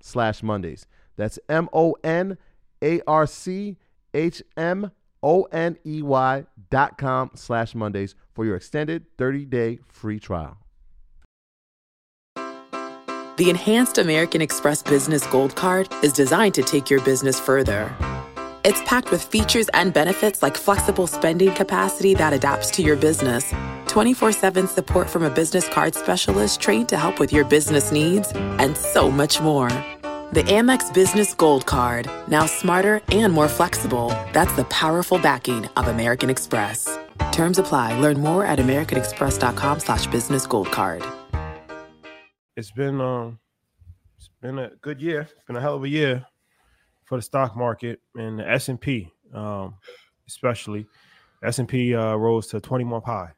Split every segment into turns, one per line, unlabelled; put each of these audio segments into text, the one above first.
slash Mondays. That's M O N A R C H M O N E Y dot com slash Mondays for your extended 30 day free trial.
The Enhanced American Express Business Gold Card is designed to take your business further. It's packed with features and benefits like flexible spending capacity that adapts to your business, 24 7 support from a business card specialist trained to help with your business needs, and so much more. The Amex Business Gold Card, now smarter and more flexible. That's the powerful backing of American Express. Terms apply. Learn more at americanexpress.com slash business gold card.
It's been um it's been a good year. It's been a hell of a year for the stock market and the S&P um especially. S&P uh, rose to 20 month high.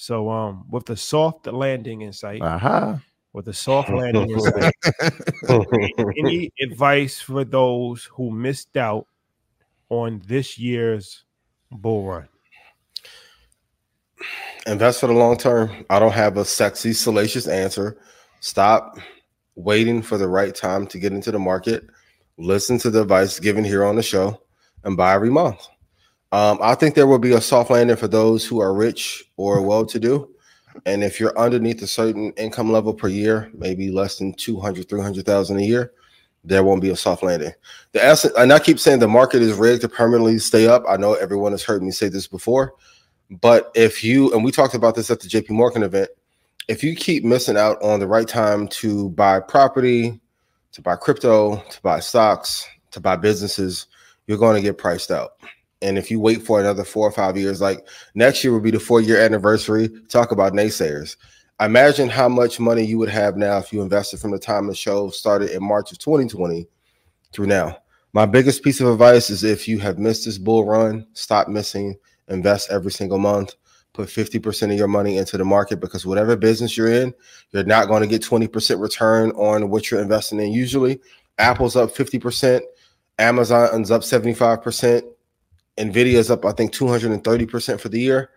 So um with the soft landing in sight,
Aha.
with a soft landing in sight, any advice for those who missed out on this year's bull run?
Invest for the long term. I don't have a sexy, salacious answer. Stop waiting for the right time to get into the market. Listen to the advice given here on the show and buy every month. Um, I think there will be a soft landing for those who are rich or well to do. And if you're underneath a certain income level per year, maybe less than 200, 300,000 a year, there won't be a soft landing. The asset, and I keep saying the market is rigged to permanently stay up. I know everyone has heard me say this before, but if you, and we talked about this at the JP Morgan event, if you keep missing out on the right time to buy property, to buy crypto, to buy stocks, to buy businesses, you're going to get priced out. And if you wait for another four or five years, like next year will be the four year anniversary, talk about naysayers. Imagine how much money you would have now if you invested from the time the show started in March of 2020 through now. My biggest piece of advice is if you have missed this bull run, stop missing, invest every single month, put 50% of your money into the market because whatever business you're in, you're not going to get 20% return on what you're investing in. Usually, Apple's up 50%, Amazon's up 75%, Nvidia's up, I think, 230% for the year.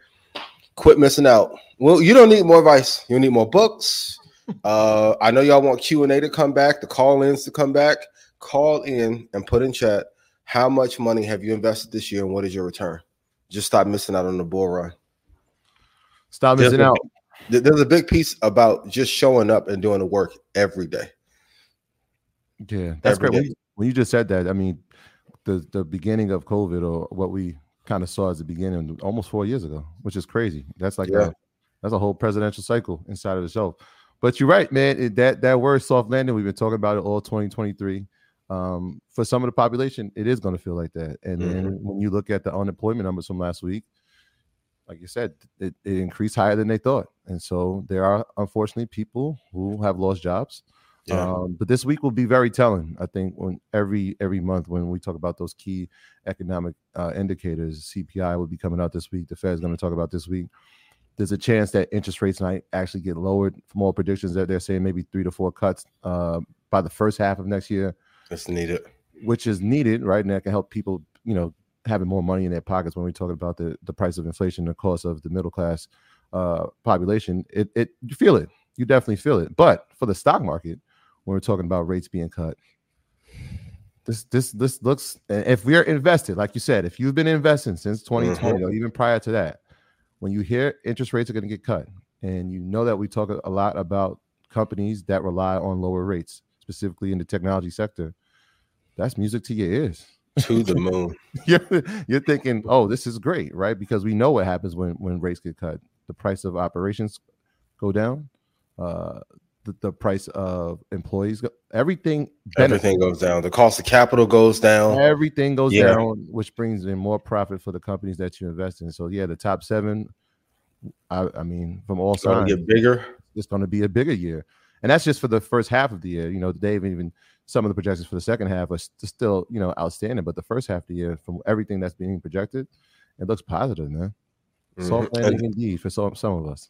Quit missing out. Well, you don't need more advice. You need more books. Uh, I know y'all want Q and A to come back, the call-ins to come back. Call in and put in chat how much money have you invested this year and what is your return. Just stop missing out on the bull run.
Stop missing
There's
out.
There- There's a big piece about just showing up and doing the work every day.
Yeah, that's
Every
great. When
day.
you, when you just said that, I mean, the the beginning of COVID or what we kind of saw as the beginning almost four years ago, which is crazy. That's like
Yeah.
a, that's a whole presidential cycle inside of itself. But you're right, man. It, that that word soft landing, we've been talking about it all 2023. Um, for some of the population, it is going to feel like that. And then when you look at the unemployment numbers from last week, like you said, it, it increased higher than they thought, and so there are unfortunately people who have lost jobs.
Yeah.
Um, but this week will be very telling. I think when every every month when we talk about those key economic uh, indicators, CPI will be coming out this week. The Fed's going to talk about this week. There's a chance that interest rates might actually get lowered. From all predictions that they're saying maybe three to four cuts uh, by the first half of next year,
It's needed.
which is needed, right? And that can help people, you know, having more money in their pockets when we talk about the the price of inflation, the cost of the middle class uh, population. It it you feel it, you definitely feel it. But for the stock market, when we're talking about rates being cut, this this this looks. and If we're invested, like you said, if you've been investing since 2020 or even prior to that, when you hear interest rates are going to get cut, and you know that we talk a lot about companies that rely on lower rates, specifically in the technology sector, that's music to your ears.
To the moon.
you're, you're thinking, oh, this is great, right? Because we know what happens when when rates get cut. The price of operations go down. Uh, the, the price of employees, go, everything, benefits.
Everything goes down. The cost of capital goes down.
everything goes
Yeah.
down, which brings in more profit for the companies that you invest in. So yeah, the top seven. I, I mean, from all
It's
sides,
get bigger.
it's going to be a bigger year, and that's just for the first half of the year. You know, they even some of the projections for the second half are st- still you know outstanding, but the first half of the year, from everything that's being projected, it looks positive, man. Soft
Mhm.
landing indeed for some some of us.